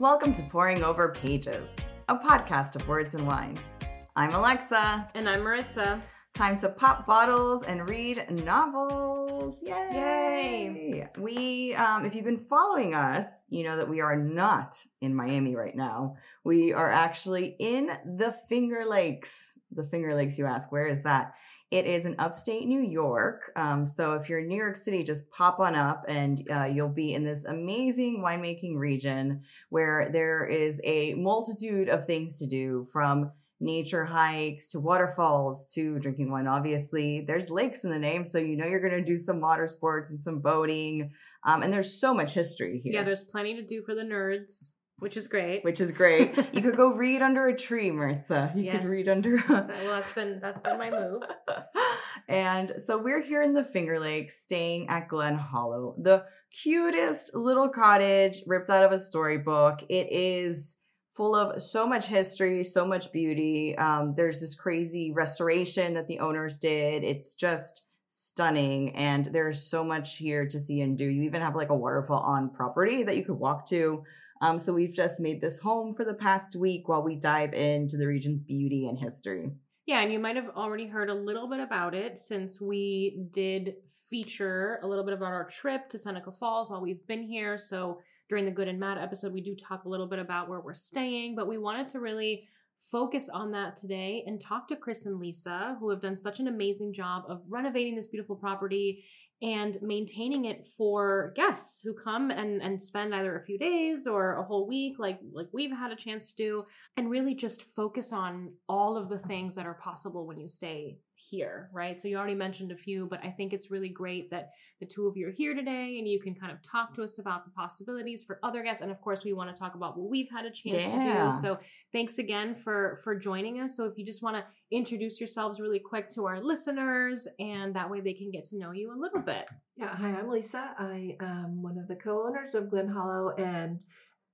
Welcome to Pouring Over Pages, a podcast of words and wine. I'm Alexa. And I'm Maritza. Time to pop bottles and read novels. Yay! Yay. We, um, if you've been following us, you know that we are not in Miami right now. We are actually in the Finger Lakes. The Finger Lakes, you ask, where is that? It is in upstate New York. Um, so if you're in New York City, just pop on up and uh, you'll be in this amazing winemaking region where there is a multitude of things to do from nature hikes to waterfalls to drinking wine. Obviously, there's lakes in the name, so you know you're going to do some water sports and some boating. Um, and there's so much history here. Yeah, there's plenty to do for the nerds, which is great. which is great. you could go read under a tree, Maritza. You could read under. well, that's been that's been my move. and so we're here in the Finger Lakes, staying at Glen Hollow, the cutest little cottage ripped out of a storybook. It is full of so much history, so much beauty. Um, there's this crazy restoration that the owners did. It's just stunning, and there's so much here to see and do. You even have like a waterfall on property that you could walk to. Um, so we've just made this home for the past week while we dive into the region's beauty and history. Yeah, and you might have already heard a little bit about it since we did feature a little bit about our trip to Seneca Falls while we've been here. So during the Good and Mad episode, we do talk a little bit about where we're staying, but we wanted to really focus on that today and talk to Chris and Lisa, who have done such an amazing job of renovating this beautiful property and maintaining it for guests who come and and spend either a few days or a whole week like like we've had a chance to do and really just focus on all of the things that are possible when you stay here, right? So you already mentioned a few, but I think it's really great that the two of you are here today and you can kind of talk to us about the possibilities for other guests. And of course, we want to talk about what we've had a chance Yeah. to do. So thanks again for for joining us. So if you just want to introduce yourselves really quick to our listeners and that way they can get to know you a little bit. Yeah, hi, I'm Lisa. I am one of the co-owners of Glen Hollow and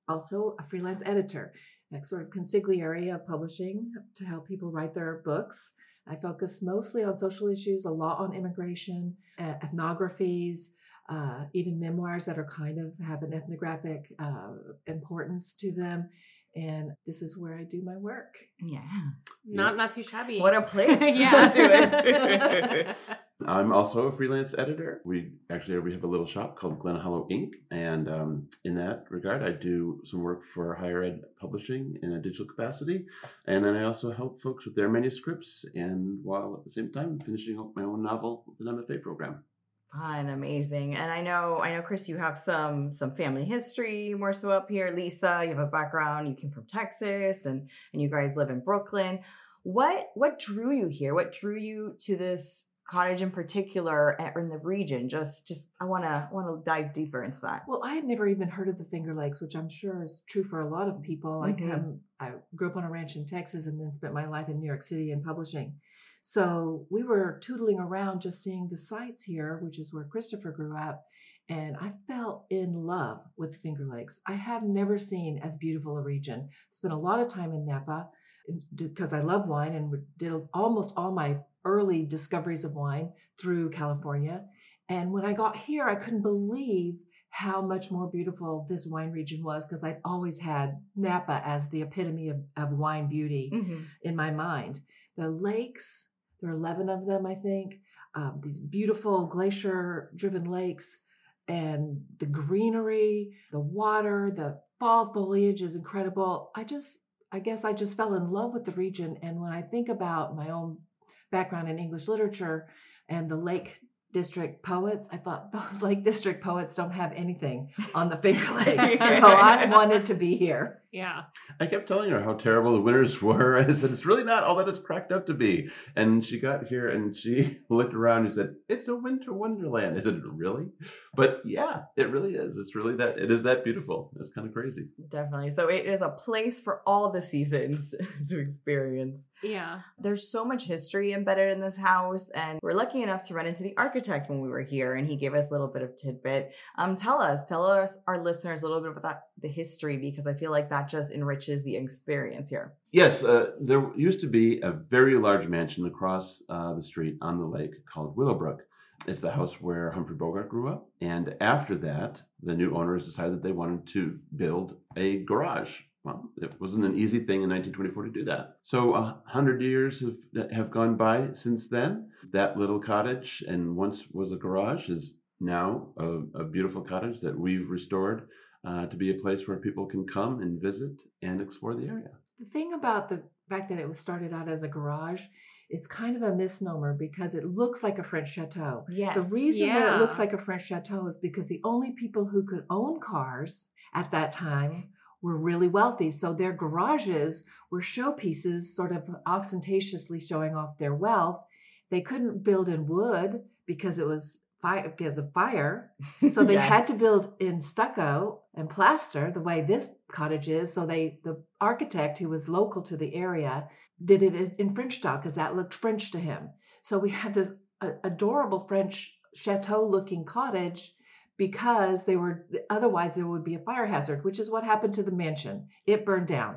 also a freelance editor, a sort of consigliere of publishing to help people write their books. I focus mostly on social issues, a lot on immigration, ethnographies, uh, even memoirs that are kind of have an ethnographic uh, importance to them. And this is where I do my work. Yeah. Not not too shabby. What a place Yeah. to do it. I'm also a freelance editor. We actually we have a little shop called Glen Hollow Inc. And um, in that regard, I do some work for higher ed publishing in a digital capacity, and then I also help folks with their manuscripts, and while at the same time finishing up my own novel with an MFA program. Fun, amazing. And I know, I know, Chris, you have some some family history more so up here. Lisa, you have a background. You came from Texas, and and you guys live in Brooklyn. What what drew you here? What drew you to this cottage in particular or in the region? Just just I wanna want to dive deeper into that. Well, I had never even heard of the Finger Lakes, which I'm sure is true for a lot of people. I Mhm. come, I grew up on a ranch in Texas and then spent my life in New York City in publishing. So we were tootling around just seeing the sights here, which is where Christopher grew up. And I fell in love with Finger Lakes. I have never seen as beautiful a region. Spent a lot of time in Napa because I love wine and did almost all my early discoveries of wine through California. And when I got here, I couldn't believe how much more beautiful this wine region was because I'd always had Napa as the epitome of, of wine beauty Mhm. in my mind. The lakes, there are 11 of them, I think, um, these beautiful glacier driven lakes, and the greenery, the water, the fall foliage is incredible. I just, I guess I just fell in love with the region. And when I think about my own background in English literature and the Lake District poets, I thought those Lake District poets don't have anything on the Finger Lakes. so I wanted to be here. Yeah. I kept telling her how terrible the winters were. I said, it's really not all that it's cracked up to be. And she got here and she looked around and said, it's a winter wonderland. I said, really? But yeah, it really is. It's really that, it is that beautiful. It's kind of crazy. Definitely. So it is a place for all the seasons to experience. Yeah. There's so much history embedded in this house, and we're lucky enough to run into the architect when we were here, and he gave us a little bit of tidbit. Um, tell us, tell us, our listeners, a little bit about that, the history, because I feel like that just enriches the experience here. Yes, uh, there used to be a very large mansion across uh, the street on the lake called Willowbrook. It's the house where Humphrey Bogart grew up. And after that, the new owners decided that they wanted to build a garage. Well, it wasn't an easy thing in 1924 to do that. So a hundred years have have gone by since then. That little cottage, and once was a garage, is now a, a beautiful cottage that we've restored uh, to be a place where people can come and visit and explore the area. The thing about the fact that it was started out as a garage, it's kind of a misnomer because it looks like a French chateau. Yes. The reason that it looks like a French chateau is because the only people who could own cars at that time were really wealthy. So their garages were showpieces, sort of ostentatiously showing off their wealth. They couldn't build in wood because it was fire because of fire. So they had to build in stucco and plaster the way this cottage is. So they the architect who was local to the area did it in French style because that looked French to him. So we have this a- adorable French chateau looking cottage because they were otherwise there would be a fire hazard, which is what happened to the mansion. It burned down.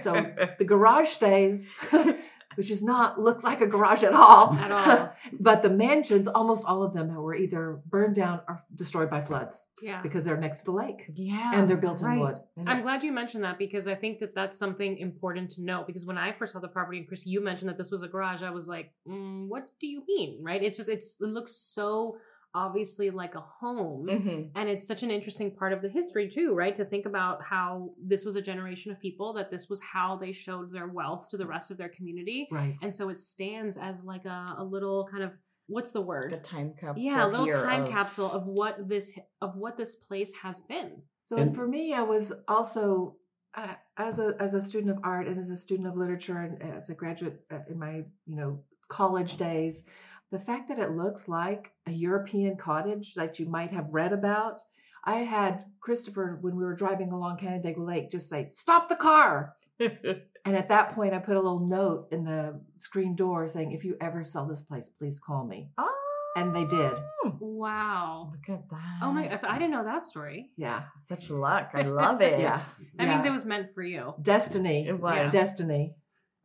So the garage stays, which is not looks like a garage at all. At all. but the mansions, almost all of them were either burned down or destroyed by floods Yeah. because they're next to the lake. yeah, and they're built in right. wood. And I'm glad you mentioned that because I think that that's something important to know. Because when I first saw the property, and Chris, you mentioned that this was a garage, I was like, mm, "What do you mean?" Right? It's just it's it looks so obviously like a home, Mhm. and it's such an interesting part of the history too, right? To think about how this was a generation of people that this was how they showed their wealth to the rest of their community, Right. and so it stands as like a, a little kind of what's the word? the time capsule. yeah, a little time of- capsule of what this of what this place has been. So And- for me, I was also uh, as a as a student of art and as a student of literature and as a graduate uh, in my you know college days, the fact that it looks like a European cottage that you might have read about. I had Christopher when we were driving along Canandaigua Lake just say, "Stop the car!" And at that point, I put a little note in the screen door saying, "If you ever sell this place, please call me." oh, And they did. Wow. Look at that. Oh my gosh, I didn't know that story. Yeah, Such luck. I love it. Yeah. That Yeah. means it was meant for you. destiny. It was. Yeah. Destiny.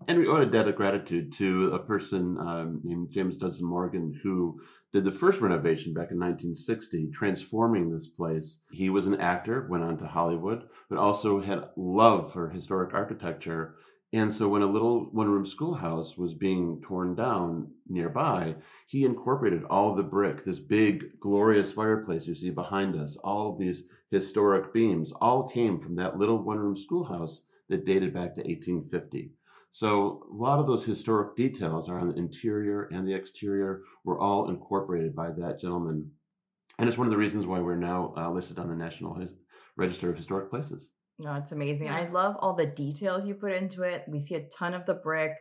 And we owe a debt of gratitude to a person um, named James Dudson Morgan who did the first renovation back in 1960, transforming this place. He was an actor, went on to Hollywood, but also had love for historic architecture. And so when a little one room schoolhouse was being torn down nearby, he incorporated all the brick, this big, glorious fireplace you see behind us, all these historic beams, all came from that little one room schoolhouse that dated back to 1850. So a lot of those historic details are on the interior and the exterior were all incorporated by that gentleman. And it's one of the reasons why we're now uh, listed on the National His- Register of Historic Places. No, it's amazing. Yeah. I love all the details you put into it. We see a ton of the brick.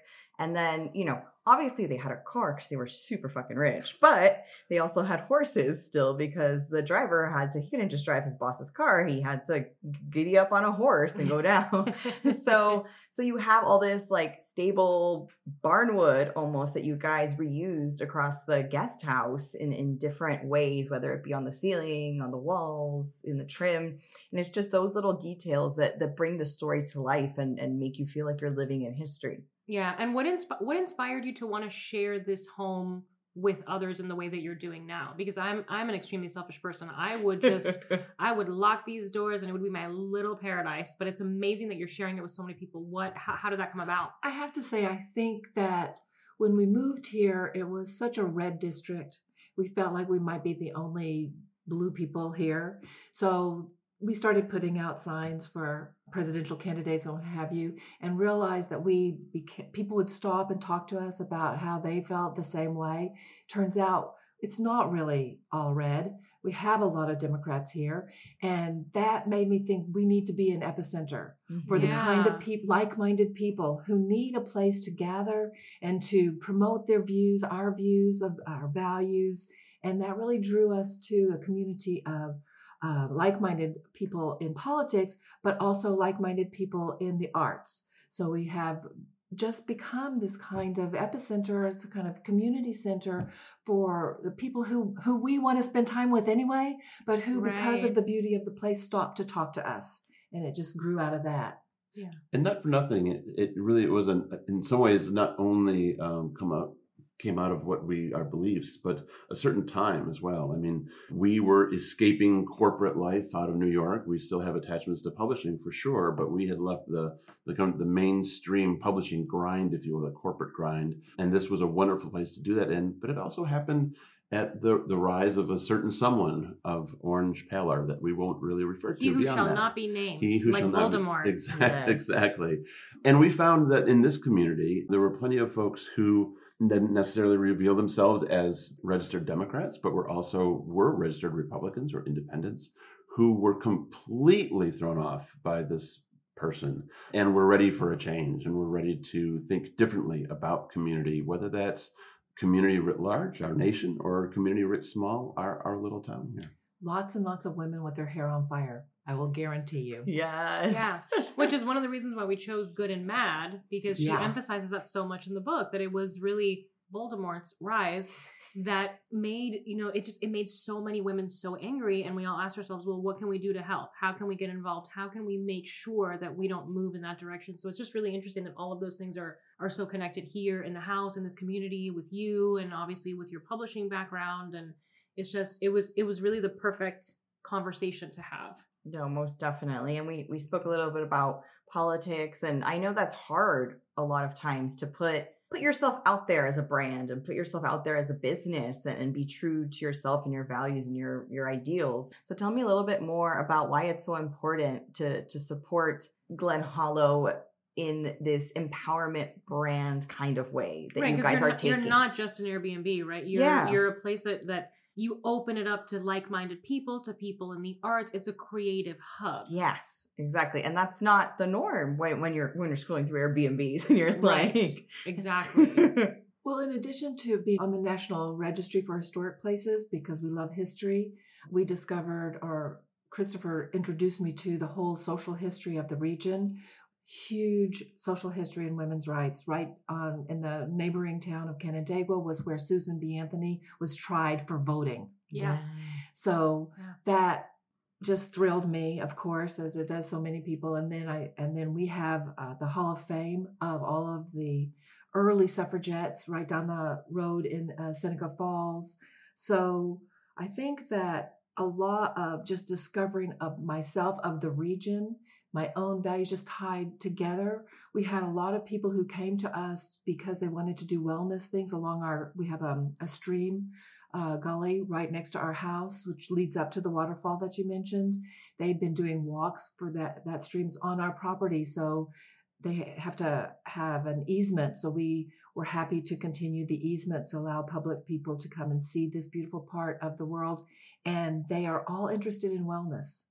And then, you know, obviously they had a car because they were super fucking rich, but they also had horses still because the driver had to, he couldn't just drive his boss's car. He had to giddy up on a horse and go down. so, so you have all this like stable barnwood almost that you guys reused across the guest house in, in different ways, whether it be on the ceiling, on the walls, in the trim and it's just those little details that that bring the story to life and and make you feel like you're living in history Yeah, and what insp- what inspired you to want to share this home with others in the way that you're doing now? Because I'm I'm an extremely selfish person. I would just I would lock these doors and it would be my little paradise. But it's amazing that you're sharing it with so many people. What how, how did that come about? I have to say, I think that when we moved here, it was such a red district. We felt like we might be the only blue people here. So we started putting out signs for presidential candidates and what have you, and realized that we beca- people would stop and talk to us about how they felt the same way. Turns out it's not really all red. We have a lot of Democrats here, and that made me think we need to be an epicenter mm-hmm. for the kind of people like-minded people who need a place to gather and to promote their views our views of our values and that really drew us to a community of uh, like-minded people in politics but also like-minded people in the arts. So we have just become this kind of epicenter it's a kind of community center for the people who who we want to spend time with anyway but who because of the beauty of the place stop to talk to us and it just grew out of that. Yeah. And not for nothing, it, it really was an, in some ways not only um, come out came out of what we our beliefs, but a certain time as well. I mean, we were escaping corporate life out of New York. We still have attachments to publishing for sure, but we had left the the kind the mainstream publishing grind, if you will, the corporate grind, and this was a wonderful place to do that in. But it also happened at the, the rise of a certain someone of orange pallor that we won't really refer to. He who shall that. not be named, He who like shall not be- Voldemort. Exact- Yes. Exactly. And we found that in this community, there were plenty of folks who didn't necessarily reveal themselves as registered Democrats, but were also were registered Republicans or independents who were completely thrown off by this person and were ready for a change and were ready to think differently about community, whether that's community writ large, our nation, or community writ small, our, our little town here. Lots and lots of women with their hair on fire. I will guarantee you. Yes. Yeah, which is one of the reasons why we chose Good and Mad because she Yeah. emphasizes that so much in the book that it was really Voldemort's rise that made you know it just it made so many women so angry and we all asked ourselves well what can we do to help how can we get involved how can we make sure that we don't move in that direction so it's just really interesting that all of those things are are so connected here in the house in this community with you and obviously with your publishing background and it's just it was it was really the perfect conversation to have No, most definitely. And we we spoke a little bit about politics and I know that's hard a lot of times to put put yourself out there as a brand and put yourself out there as a business and, and be true to yourself and your values and your your ideals. So tell me a little bit more about why it's so important to to support Glen Hollow in this empowerment brand kind of way that you 'cause guys are not, taking. You're not just an Airbnb, right? You're Yeah. you're a place that that you open it up to like-minded people, to people in the arts. It's a creative hub. Yes, exactly. And that's not the norm when, when you're when you're scrolling through Airbnbs and you're Right. like Exactly. Well, in addition to being on the National Registry for Historic Places, because we love history, we discovered, or Christopher introduced me to the whole social history of the region. Huge social history and women's rights. Right on in the neighboring town of Canandaigua was where Susan B. Anthony was tried for voting. Yeah. So Yeah. that just thrilled me, of course, as it does so many people. And then I and then we have uh, the Hall of Fame of all of the early suffragettes right down the road in uh, Seneca Falls. So I think that a lot of just discovering of myself, of the region, my own values just tied together. We had a lot of people who came to us because they wanted to do wellness things along our. We have um, a stream uh, gully right next to our house, which leads up to the waterfall that you mentioned. They'd been doing walks for that that stream's on our property, so they have to have an easement. So we were happy to continue the easements, allow public people to come and see this beautiful part of the world, and they are all interested in wellness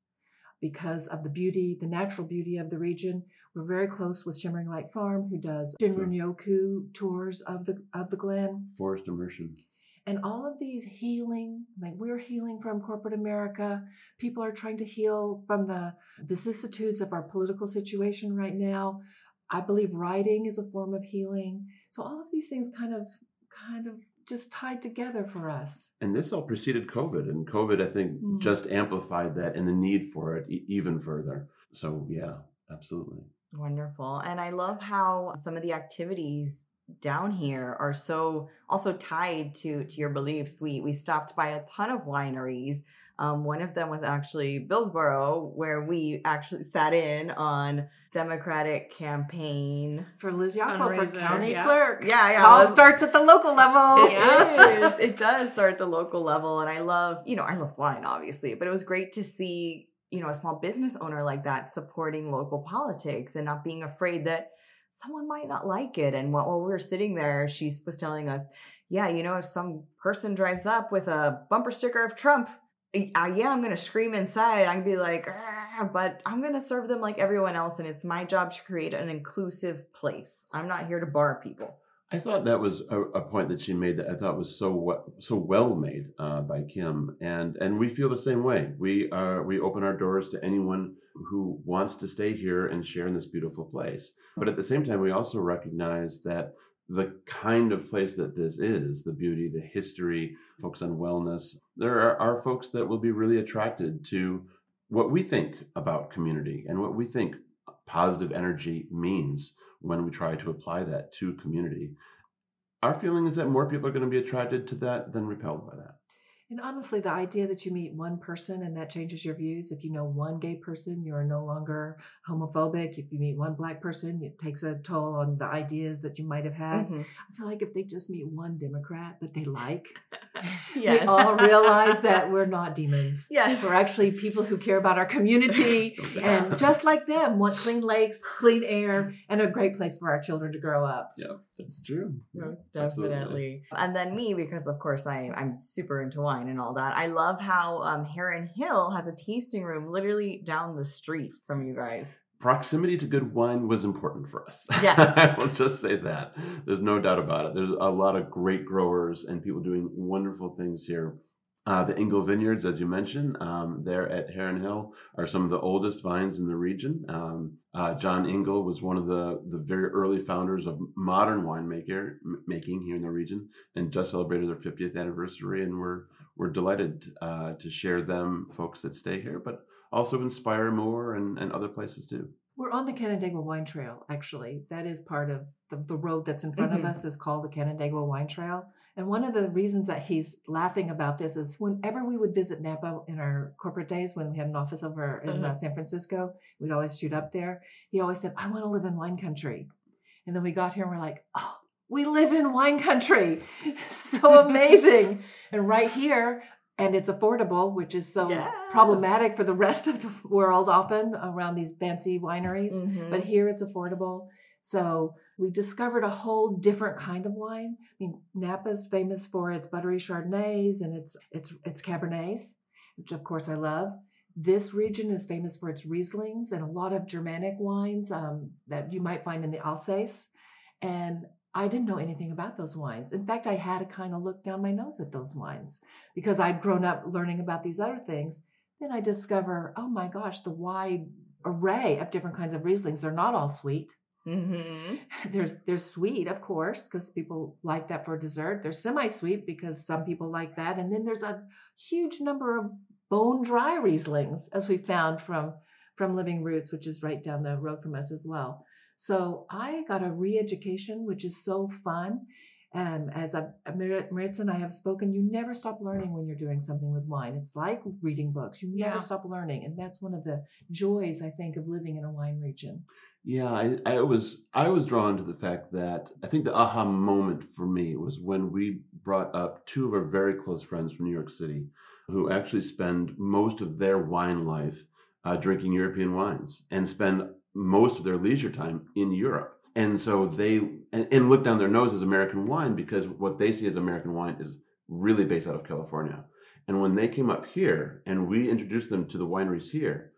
because of the beauty, the natural beauty of the region. We're very close with Shimmering Light Farm, who does Shinrin-yoku tours of the of the Glen. Forest immersion. and all of these healing like we're healing from corporate america. People are trying to heal from the vicissitudes of our political situation right now. I believe writing is a form of healing. So all of these things kind of kind of just tied together for us And this all preceded COVID, and COVID, I think, Mm. just amplified that and the need for it e- even further. So, yeah, absolutely. Wonderful. And I love how some of the activities down here are so also tied to to your beliefs. We we stopped by a ton of wineries. Um, one of them was actually Billsboro, where we actually sat in on Democratic campaign. for liz Yackel for county yeah. clerk Yeah, yeah. it all Liz- starts at the local level It Yeah. is. It does start at the local level. And I love, you know, I love wine, obviously, but it was great to see, you know, a small business owner like that supporting local politics and not being afraid that someone might not like it. And while, while we were sitting there, she was telling us, yeah, you know, if some person drives up with a bumper sticker of Trump, uh, yeah, I'm going to scream inside. I'm going to be like, But I'm going to serve them like everyone else. And it's my job to create an inclusive place. I'm not here to bar people. I thought that was a, a point that she made that I thought was so we- so well made uh, by Kim, and and we feel the same way. We are we open our doors to anyone who wants to stay here and share in this beautiful place. But at the same time, we also recognize that the kind of place that this is, the beauty, the history, focus on wellness, there are, are folks that will be really attracted to what we think about community and what we think positive energy means when we try to apply that to community. our feeling is that more people are going to be attracted to that than repelled by that. And honestly, the idea that you meet one person and that changes your views, if you know one gay person, you're no longer homophobic. If you meet one black person, it takes a toll on the ideas that you might have had. Mhm. I feel like if they just meet one Democrat that they like, they Yes. all realize that we're not demons. Yes. We're actually people who care about our community and just like them want clean lakes, clean air, and a great place for our children to grow up. Yeah, that's true. Most Absolutely. definitely. And then me, because of course I, I'm super into wine and all that. I love how um, Heron Hill has a tasting room literally down the street from you guys. Proximity to good wine was important for us. Yeah. I will just say that. There's no doubt about it. There's a lot of great growers and people doing wonderful things here. Uh, the Ingle Vineyards, as you mentioned, um, there at Heron Hill are some of the oldest vines in the region. Um, uh, John Ingle was one of the, the very early founders of modern winemaker m- making here in the region, and just celebrated their 50th anniversary. And we're we're delighted uh, to share them, folks that stay here, but also inspire more and, and other places too. We're on the Canandaigua Wine Trail, actually. That is part of the, the road that's in front Mhm. of us is called the Canandaigua Wine Trail. And one of the reasons that he's laughing about this is whenever we would visit Napa in our corporate days, when we had an office over in uh, San Francisco, we'd always shoot up there. He always said, I want to live in wine country. And then we got here and we're like, oh, we live in wine country. so amazing. and right here, and it's affordable, which is so Yes. problematic for the rest of the world often around these fancy wineries. Mhm. But here it's affordable. So we discovered a whole different kind of wine. I mean, Napa's famous for its buttery Chardonnays and its its its Cabernets, which of course I love. This region is famous for its Rieslings and a lot of Germanic wines um, that you might find in the Alsace. And I didn't know anything about those wines. In fact, I had to kind of look down my nose at those wines because I'd grown up learning about these other things. Then I discover, oh my gosh, the wide array of different kinds of Rieslings. They're not all sweet. Mhm. They're they're sweet, of course, because people like that for dessert. They're semi-sweet because some people like that. And then there's a huge number of bone dry Rieslings, as we found from from Living Roots, which is right down the road from us as well. So I got a re-education, which is so fun. Um, as a, Maritza and I have spoken, you never stop learning when you're doing something with wine. It's like reading books; you never Yeah. stop learning, and that's one of the joys I think of living in a wine region. Yeah, I, I was I was drawn to the fact that I think the aha moment for me was when we brought up two of our very close friends from New York City, who actually spend most of their wine life uh, drinking European wines and spend most of their leisure time in Europe. And so they and, and look down their nose as American wine because what they see as American wine is really based out of California. And when they came up here and we introduced them to the wineries here,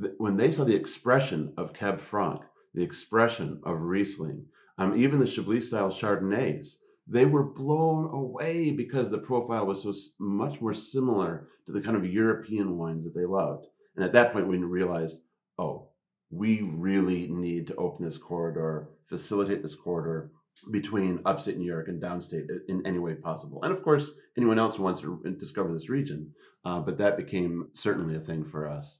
th- when they saw the expression of Cab Franc, the expression of Riesling, um, even the Chablis style Chardonnays, they were blown away because the profile was so much more similar to the kind of European wines that they loved. And at that point, we realized, oh, we really need to open this corridor, facilitate this corridor between upstate New York and downstate in any way possible. And of course, anyone else who wants to discover this region. Uh, but that became certainly a thing for us.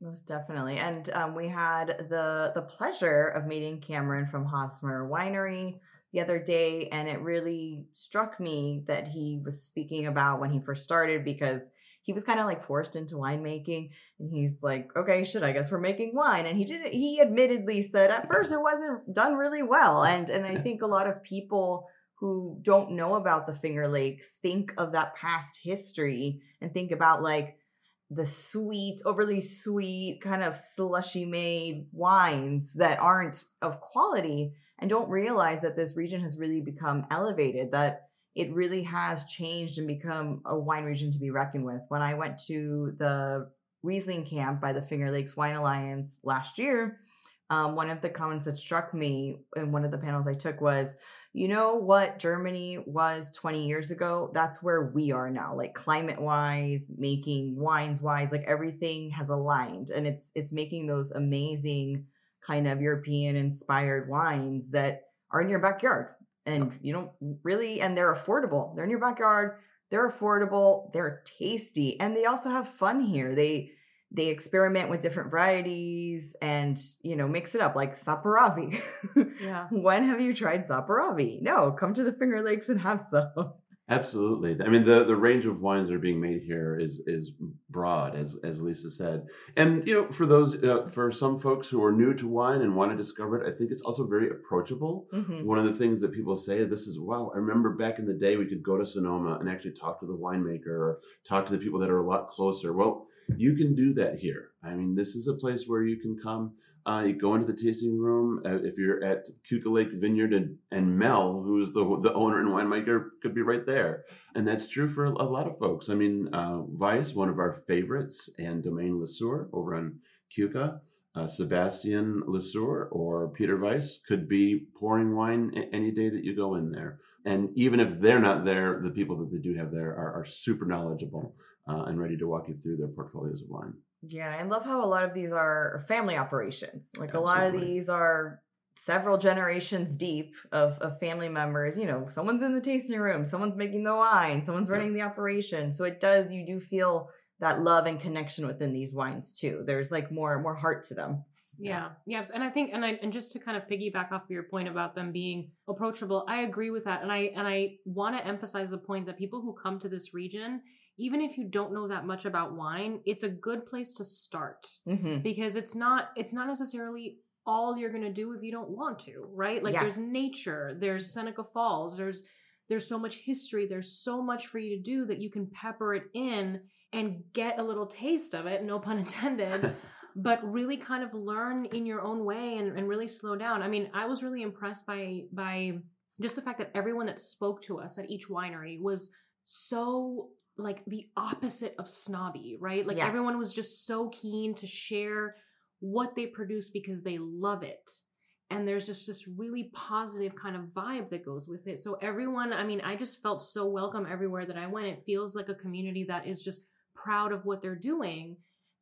Most definitely. And um, we had the the pleasure of meeting Cameron from Hosmer Winery the other day, and it really struck me that he was speaking about when he first started because he was kind of like forced into winemaking, and he's like, "Okay, shit, I guess we're making wine." And he did. He admittedly said at first it wasn't done really well, and and I think a lot of people who don't know about the Finger Lakes think of that past history and think about like the sweet, overly sweet, kind of slushy made wines that aren't of quality and don't realize that this region has really become elevated, that it really has changed and become a wine region to be reckoned with. When I went to the Riesling camp by the Finger Lakes Wine Alliance last year, um, one of the comments that struck me in one of the panels I took was, you know what Germany was 20 years ago? That's where we are now, like climate wise, making wines wise, like everything has aligned and it's it's making those amazing kind of European inspired wines that are in your backyard. And you don't really and they're affordable. They're in your backyard, they're affordable, they're tasty, and they also have fun here. They they experiment with different varieties and you know mix it up like saperavi. Yeah. when have you tried saperavi? No, come to the Finger Lakes and have some. Absolutely. I mean, the, the range of wines that are being made here is is broad, as as Lisa said. And you know, for those uh, for some folks who are new to wine and want to discover it, I think it's also very approachable. Mhm. One of the things that people say is, "This is wow." I remember back in the day, we could go to Sonoma and actually talk to the winemaker or talk to the people that are a lot closer. Well, you can do that here. I mean, this is a place where you can come. Uh, you go into the tasting room. Uh, if you're at Keuka Lake Vineyard and, and Mel, who's the the owner and winemaker, could be right there. And that's true for a, lot of folks. I mean, uh, Weis, one of our favorites, and Domaine Lesueur over on Keuka, uh, Sebastian Lesueur or Peter Weis could be pouring wine any day that you go in there. And even if they're not there, the people that they do have there are, are super knowledgeable uh, and ready to walk you through their portfolios of wine. Yeah, I love how a lot of these are family operations. Like a lot of these are several generations deep of, of family members. You know, someone's in the tasting room, someone's making the wine, someone's Yeah. running the operation. So it does, you do feel that love and connection within these wines too. There's like more more heart to them. Yeah. Yes. And I think and I and just to kind of piggyback off of your point about them being approachable, I agree with that. And I and I want to emphasize the point that people who come to this region, even if you don't know that much about wine, it's a good place to start hmm because it's not it's not necessarily all you're going to do if you don't want to, right? Like Yeah. there's nature, there's Seneca Falls, there's there's so much history, there's so much for you to do that you can pepper it in and get a little taste of it, no pun intended but really kind of learn in your own way and, and really slow down. I mean, I was really impressed by by just the fact that everyone that spoke to us at each winery was so like the opposite of snobby, right? Like Yeah. everyone was just so keen to share what they produce because they love it. And there's just this really positive kind of vibe that goes with it. So everyone, I mean, I just felt so welcome everywhere that I went. It feels like a community that is just proud of what they're doing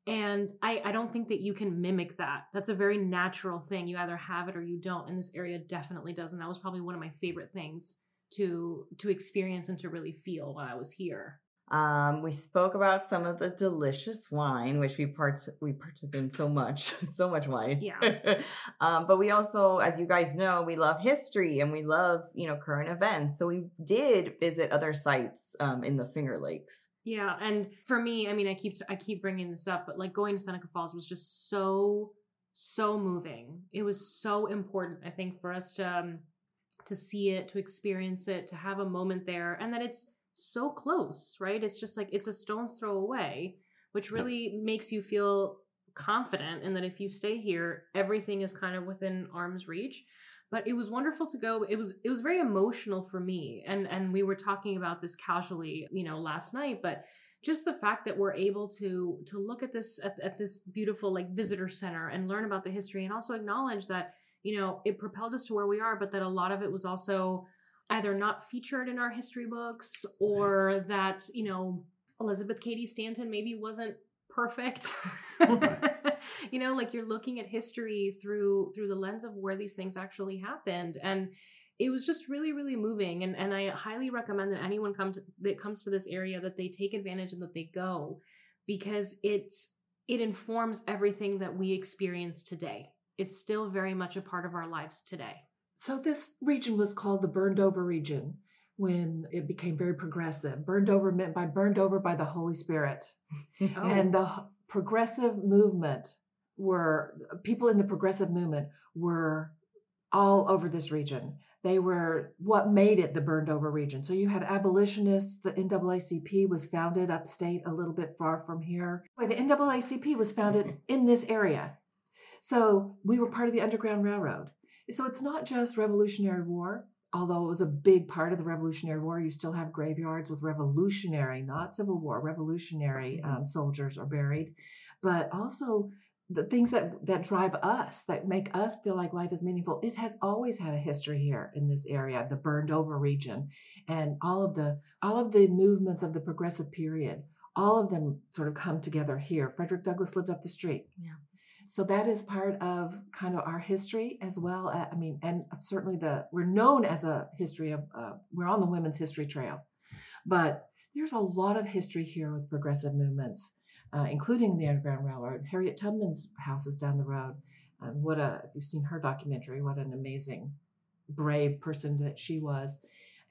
and I, I don't think that you can mimic that that's a very natural thing you either have it or you don't and this area definitely does and that was probably one of my favorite things to to experience and to really feel while i was here Um, we spoke about some of the delicious wine, which we part we partook in so much, so much wine. Yeah. um, but we also, as you guys know, we love history and we love you know current events. So we did visit other sites um, in the Finger Lakes. yeah and for me i mean i keep i keep bringing this up but like going to seneca falls was just so so moving it was so important i think for us to um, to see it to experience it to have a moment there and that it's so close right? It's just like it's a stone's throw away which really makes you feel confident in that if you stay here everything is kind of within arm's reach. But it was wonderful to go. It was it was very emotional for me and and we were talking about this casually you know last night but just the fact that we're able to to look at this at, at this beautiful like visitor center and learn about the history and also acknowledge that you know it propelled us to where we are but that a lot of it was also either not featured in our history books or that you know elizabeth cady stanton maybe wasn't perfect. You know like you're looking at history through through the lens of where these things actually happened and it was just really really moving and and i highly recommend that anyone come to that comes to this area that they take advantage and that they go because it's it informs everything that we experience today. It's still very much a part of our lives today So this region was called the burned over region when it became very progressive. Burned over meant by burned over by the Holy Spirit. Oh. And the progressive movement were people in the progressive movement were all over this region. They were what made it the burned over region. So you had abolitionists. The NAACP was founded upstate, a little bit far from here. The NAACP was founded in this area. So we were part of the Underground Railroad. So it's not just Revolutionary War, although it was a big part of the Revolutionary War. You still have graveyards with revolutionary, not Civil War, revolutionary um, soldiers are buried, but also the things that that drive us, that make us feel like life is meaningful. It has always had a history here in this area, the burned over region, and all of the all of the movements of the progressive period. All of them sort of come together here. Frederick Douglass lived up the street. Yeah. So that is part of kind of our history as well. uh, I mean, and certainly the we're known as a history of uh, we're on the women's history trail, but there's a lot of history here with progressive movements. uh, including the Underground Railroad. Harriet Tubman's house is down the road. Um, what a, if you've seen her documentary, what an amazing, brave person that she was.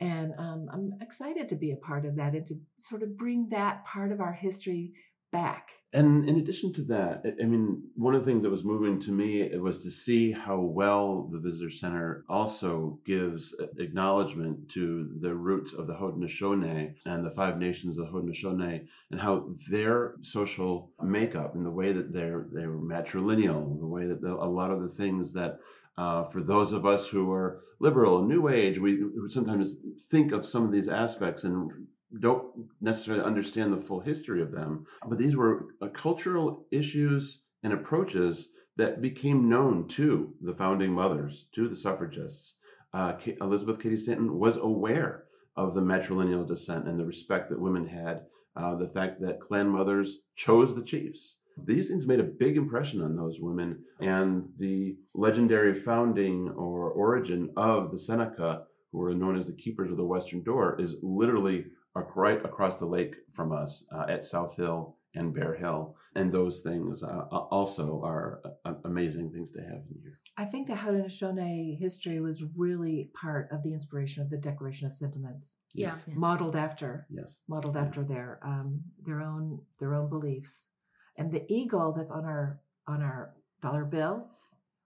And um, I'm excited to be a part of that and to sort of bring that part of our history back. And in addition to that, I- mean, one of the things that was moving to me it was to see how well the visitor center also gives acknowledgement to the roots of the Haudenosaunee and the five nations of the Haudenosaunee, and how their social makeup and the way that they're they were matrilineal, the way that the, a lot of the things that uh, for those of us who are liberal and new age, we we sometimes think of some of these aspects and don't necessarily understand the full history of them. But these were uh, cultural issues and approaches that became known to the founding mothers, to the suffragists. Uh, Elizabeth Cady Stanton was aware of the matrilineal descent and the respect that women had, uh, the fact that clan mothers chose the chiefs. These things made a big impression on those women, and the legendary founding or origin of the Seneca, who are known as the keepers of the Western Door, is literally right across the lake from us uh, at South Hill and Bear Hill. And those things uh, also are uh, amazing things to have in here. I think the Haudenosaunee history was really part of the inspiration of the Declaration of Sentiments, Yeah. modeled after Yes. modeled Yeah. after their um, their own their own beliefs. And the eagle that's on our on our dollar bill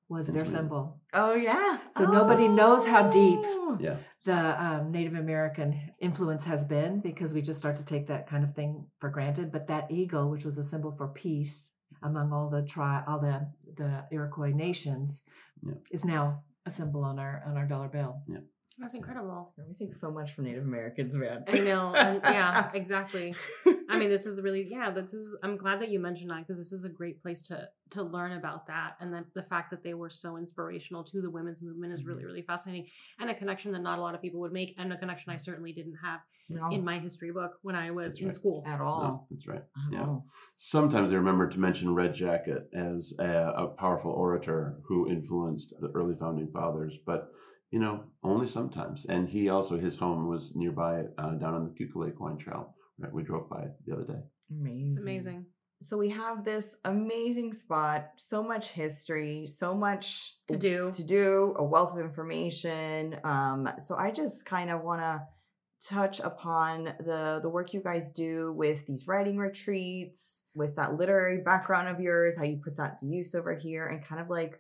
was That's their right. symbol. Oh yeah. So nobody knows how deep Oh. Yeah. The um, Native American influence has been because we just start to take that kind of thing for granted. But that eagle, which was a symbol for peace among all the tri- all the the Iroquois nations, Yeah. is now a symbol on our on our dollar bill. That's incredible. We take so much from Native Americans, man. I know. And yeah, exactly. I mean, this is really yeah. This is. I'm glad that you mentioned that because this is a great place to to learn about that, and that the fact that they were so inspirational to the women's movement is really mm-hmm. really fascinating, and a connection that not a lot of people would make, and a connection I certainly didn't have no, in my history book when I was That's in right. school. at No, all. that's right. Yeah. all. Sometimes I remember to mention Red Jacket as a, a powerful orator who influenced the early founding fathers, but you know, only sometimes. And he also, his home was nearby uh, down on the Keuka Lake Wine Trail. Right, we drove by it the other day. Amazing. It's amazing. So we have this amazing spot, so much history, so much To do. to do, a wealth of information. Um, so I just kind of want to touch upon the the work you guys do with these writing retreats, with that literary background of yours, how you put that to use over here, and kind of like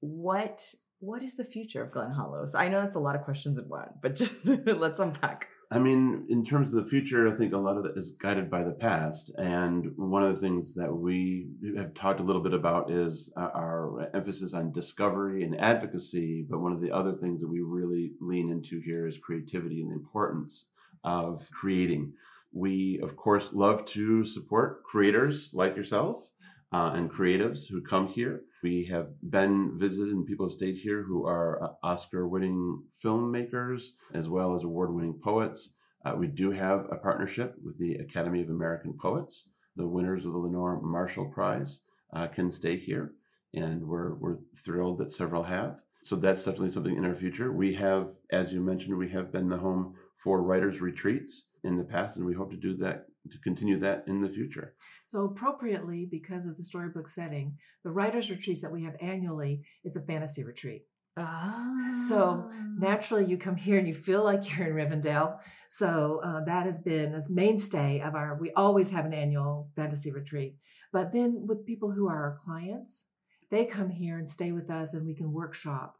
what what is the future of Glen Hollows? I know that's a lot of questions in one, but just let's unpack. I mean, in terms of the future, I think a lot of it is guided by the past. And one of the things that we have talked a little bit about is uh, our emphasis on discovery and advocacy. But one of the other things that we really lean into here is creativity and the importance of creating. We, of course, love to support creators like yourself uh, and creatives who come here. We have been visited and people have stayed here who are uh, Oscar winning filmmakers as well as award winning poets. Uh, we do have a partnership with the Academy of American Poets. The winners of the Lenore Marshall Prize uh, can stay here, and we're, we're thrilled that several have. So that's definitely something in our future. We have, as you mentioned, we have been the home for writers' retreats in the past, and we hope to do that to continue that in the future. So appropriately, because of the storybook setting, the writers' retreats that we have annually is a fantasy retreat. Ah. So, Naturally, you come here and you feel like you're in Rivendell. So uh, that has been a mainstay of our. We always have an annual fantasy retreat, but then with people who are our clients, they come here and stay with us, and we can workshop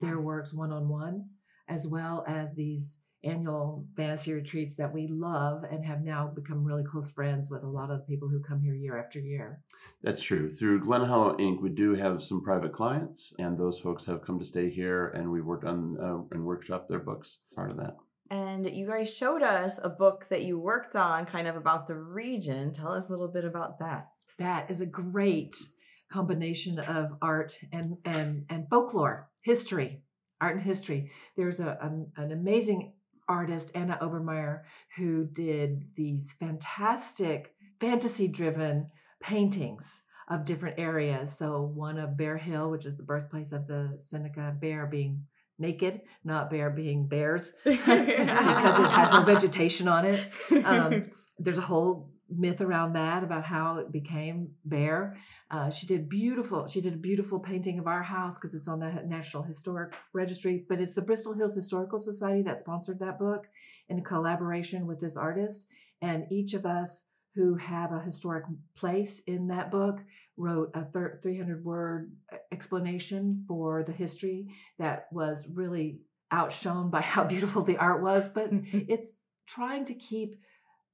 their Nice. works one on one, as well as these annual fantasy retreats that we love and have now become really close friends with a lot of the people who come here year after year. That's true. Through Glen Hollow Inc., we do have some private clients, and those folks have come to stay here, and we worked on uh, and workshop their books. Part of that. And you guys showed us a book that you worked on kind of about the region. Tell us a little bit about that. that is a great combination of art and and and folklore history art and history there's a, um, an amazing artist anna obermeyer who did these fantastic fantasy driven paintings of different areas. So one of bear hill which is the birthplace of the seneca bear being naked not bear being bears because it has no vegetation on it. Um, there's a whole myth around that about how it became bare. Uh, she did beautiful. She did a beautiful painting of our house because it's on the National Historic Registry. But it's the Bristol Hills Historical Society that sponsored that book in collaboration with this artist. And each of us who have a historic place in that book wrote a 300 word explanation for the history that was really outshone by how beautiful the art was. But it's trying to keep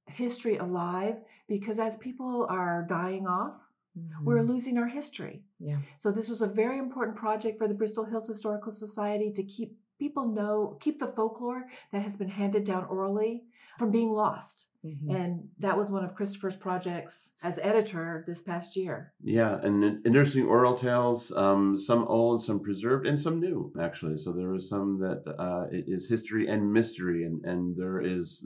history alive because as people are dying off, mm-hmm. we're losing our history. Yeah. So this was a very important project for the Bristol Hills Historical Society to keep people know, keep the folklore that has been handed down orally from being lost. Mm-hmm. And that was one of Christopher's projects as editor this past year. Yeah, and interesting oral tales, um, some old, some preserved, and some new, actually. So there was some that uh, it is history and mystery, and, and there is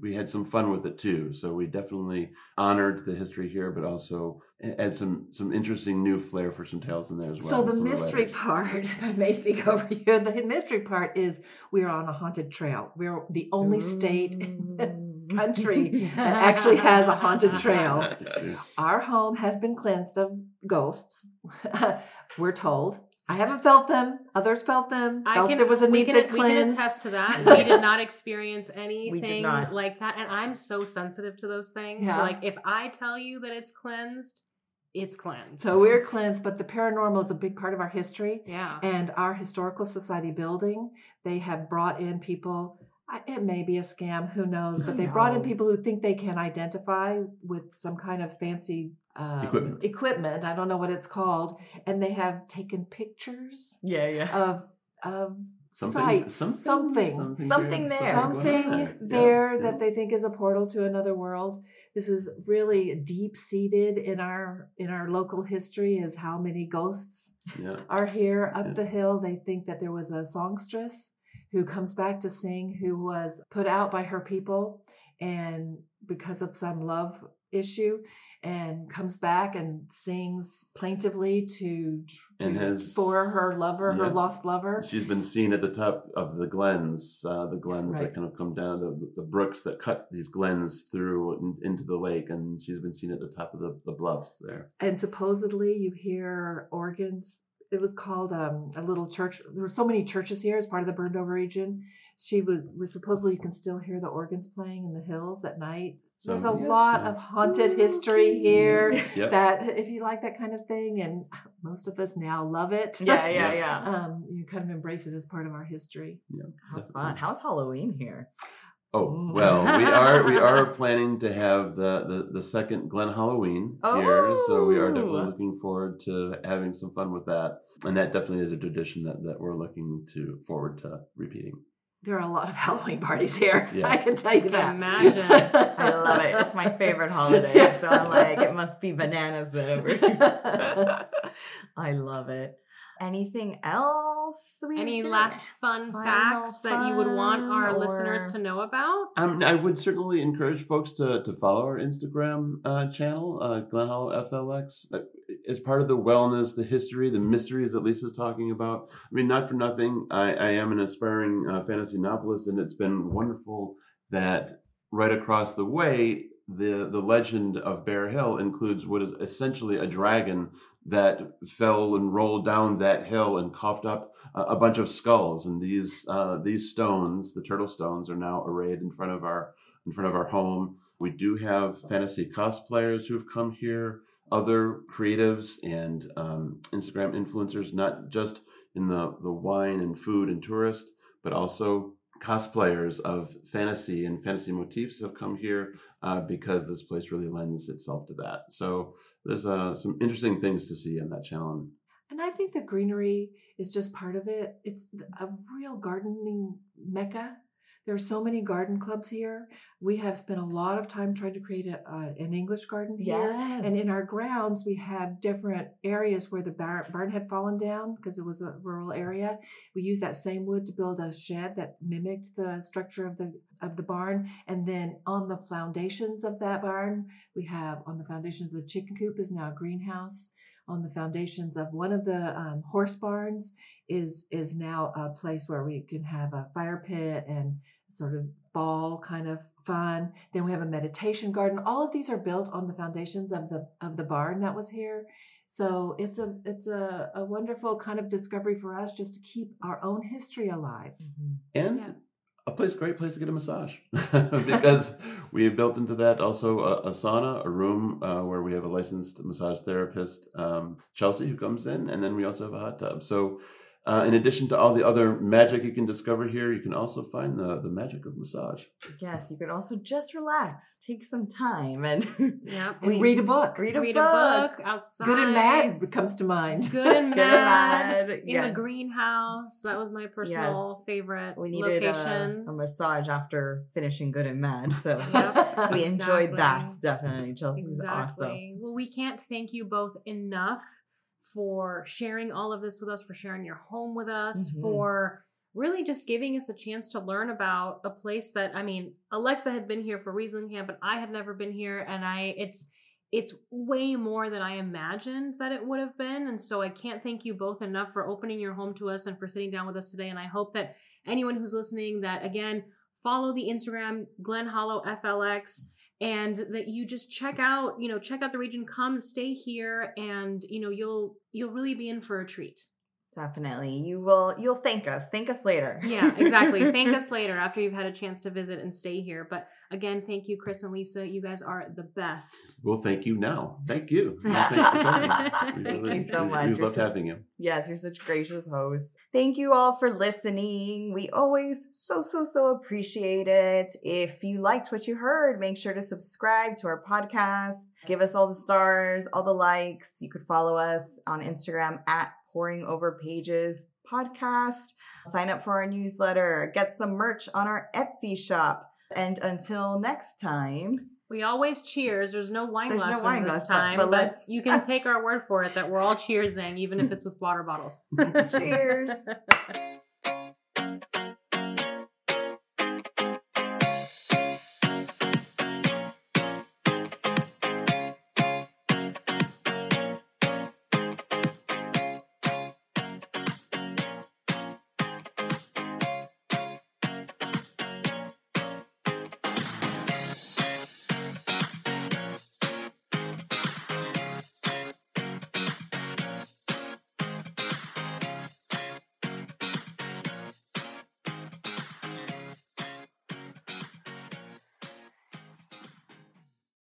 we had some fun with it too. So we definitely honored the history here, but also had some some interesting new flair for some tales in there as well. So the mystery part, if I may speak over you, the mystery part is we are on a haunted trail. We're the only state in country that actually has a haunted trail. Our home has been cleansed of ghosts. We're told I haven't felt them. Others felt them. I felt can, there was a need can, to cleanse. We can attest to that. we did not experience anything like that, and I'm so sensitive to those things. Yeah. So like, if I tell you that it's cleansed, it's cleansed. So we're cleansed, but the paranormal is a big part of our history. Yeah. And our historical society building, they have brought in people. It may be a scam, who knows? But they brought in people who think they can identify with some kind of fancy um, equipment. equipment. I don't know what it's called, and they have taken pictures. Yeah, yeah. Of of something, sites, something, something, something, something there, something there yeah, that yeah. they think is a portal to another world. This is really deep seated in our in our local history. Is how many ghosts yeah. are here up the hill. They think that there was a songstress who comes back to sing, who was put out by her people, and because of some love issue and comes back and sings plaintively to, to and has, for her lover, yeah, her lost lover. She's been seen at the top of the glens, uh, the glens right. that kind of come down, the, the brooks that cut these glens through in, into the lake, and she's been seen at the top of the, the bluffs there. And supposedly, you hear organs it was called um, a little church. There were so many churches here as part of the burned over region. She would, was supposedly you can still hear the organs playing in the hills at night. So, There's a yes, lot yes. of haunted history here yep. that if you like that kind of thing, and most of us now love it. Yeah, yeah, yeah. um, you kind of embrace it as part of our history. Yeah, How fun! How's Halloween here? Oh mm. well, we are we are planning to have the the, the second Glen Halloween oh. here, so we are definitely oh. looking forward to having some fun with that, and that definitely is a tradition that that we're looking to forward to repeating. There are a lot of Halloween parties here. Yeah. I can tell you that. Imagine, I love it. It's my favorite holiday, so I'm like, it must be bananas that over. here. I love it. Anything else? Any last fun facts fun that you would want our or... listeners to know about? Um, I would certainly encourage folks to, to follow our Instagram uh, channel, uh, Glen Hollow FLX, uh, as part of the wellness, the history, the mysteries that Lisa's talking about. I mean, not for nothing, I, I am an aspiring uh, fantasy novelist, and it's been wonderful that right across the way, the the legend of Bare Hill includes what is essentially a dragon that fell and rolled down that hill and coughed up a, bunch of skulls. And these uh, these stones, the turtle stones, are now arrayed in front of our in front of our home. We do have fantasy cosplayers who have come here, other creatives and um, Instagram influencers, not just in the the wine and food and tourist, but also cosplayers of fantasy and fantasy motifs have come here uh, because this place really lends itself to that. So there's uh, some interesting things to see on that channel. And I think the greenery is just part of it. It's a real gardening mecca there are so many garden clubs here. We have spent a lot of time trying to create a, uh, an English garden here. Yes. And in our grounds, we have different areas where the bar- barn had fallen down because it was a rural area. We used that same wood to build a shed that mimicked the structure of the of the barn. And then on the foundations of that barn, we have on the foundations of the chicken coop is now a greenhouse on the foundations of one of the um, horse barns is is now a place where we can have a fire pit and sort of fall kind of fun. Then we have a meditation garden. All of these are built on the foundations of the of the barn that was here. So it's a it's a, a wonderful kind of discovery for us just to keep our own history alive. and Yeah. A place, great place to get a massage because we have built into that also a, a sauna, a room uh, where we have a licensed massage therapist, um, Chelsea, who comes in, and then we also have a hot tub. So. Uh, in addition to all the other magic you can discover here, you can also find the, the magic of massage. Yes, you can also just relax, take some time, and Yep. And read a book. read a Read book. a book outside. Good and mad comes to mind. Good and Good and mad. mad, In yeah. the greenhouse. That was my personal Yes. favorite We needed a, location. a massage after finishing Good and Mad, so Yep. we enjoyed that definitely. Chelsea's Exactly. awesome. Well, we can't thank you both enough for sharing all of this with us, for sharing your home with us, Mhm. for really just giving us a chance to learn about a place that I mean, Alexa had been here for Riesling Camp, but I had never been here, and I it's it's way more than I imagined that it would have been. And so I can't thank you both enough for opening your home to us and for sitting down with us today. And I hope that anyone who's listening that again follow the Instagram Glen Hollow FLX and that you just check out, you know, check out the region, come stay here and you know, you'll you'll really be in for a treat. Definitely. You will you'll thank us. Thank us later. Yeah, exactly. thank us later after you've had a chance to visit and stay here. But again, thank you, Chris and Lisa. You guys are the best. Well, thank you now. Thank you. Well, thanks for coming. We Thank really- you so we- much. We've loved so- having you. Yes, you're such gracious hosts. Thank you all for listening. We always so, so, so appreciate it. If you liked what you heard, make sure to subscribe to our podcast. Give us all the stars, all the likes. You could follow us on Instagram at Pouring Over Pages Podcast. Sign up for our newsletter. Get some merch on our Etsy shop. And until next time, We always cheers. There's no wine There's no glasses wine this glass, time, but but, let's- you can take our word for it that we're all cheersing, even if it's with water bottles. cheers.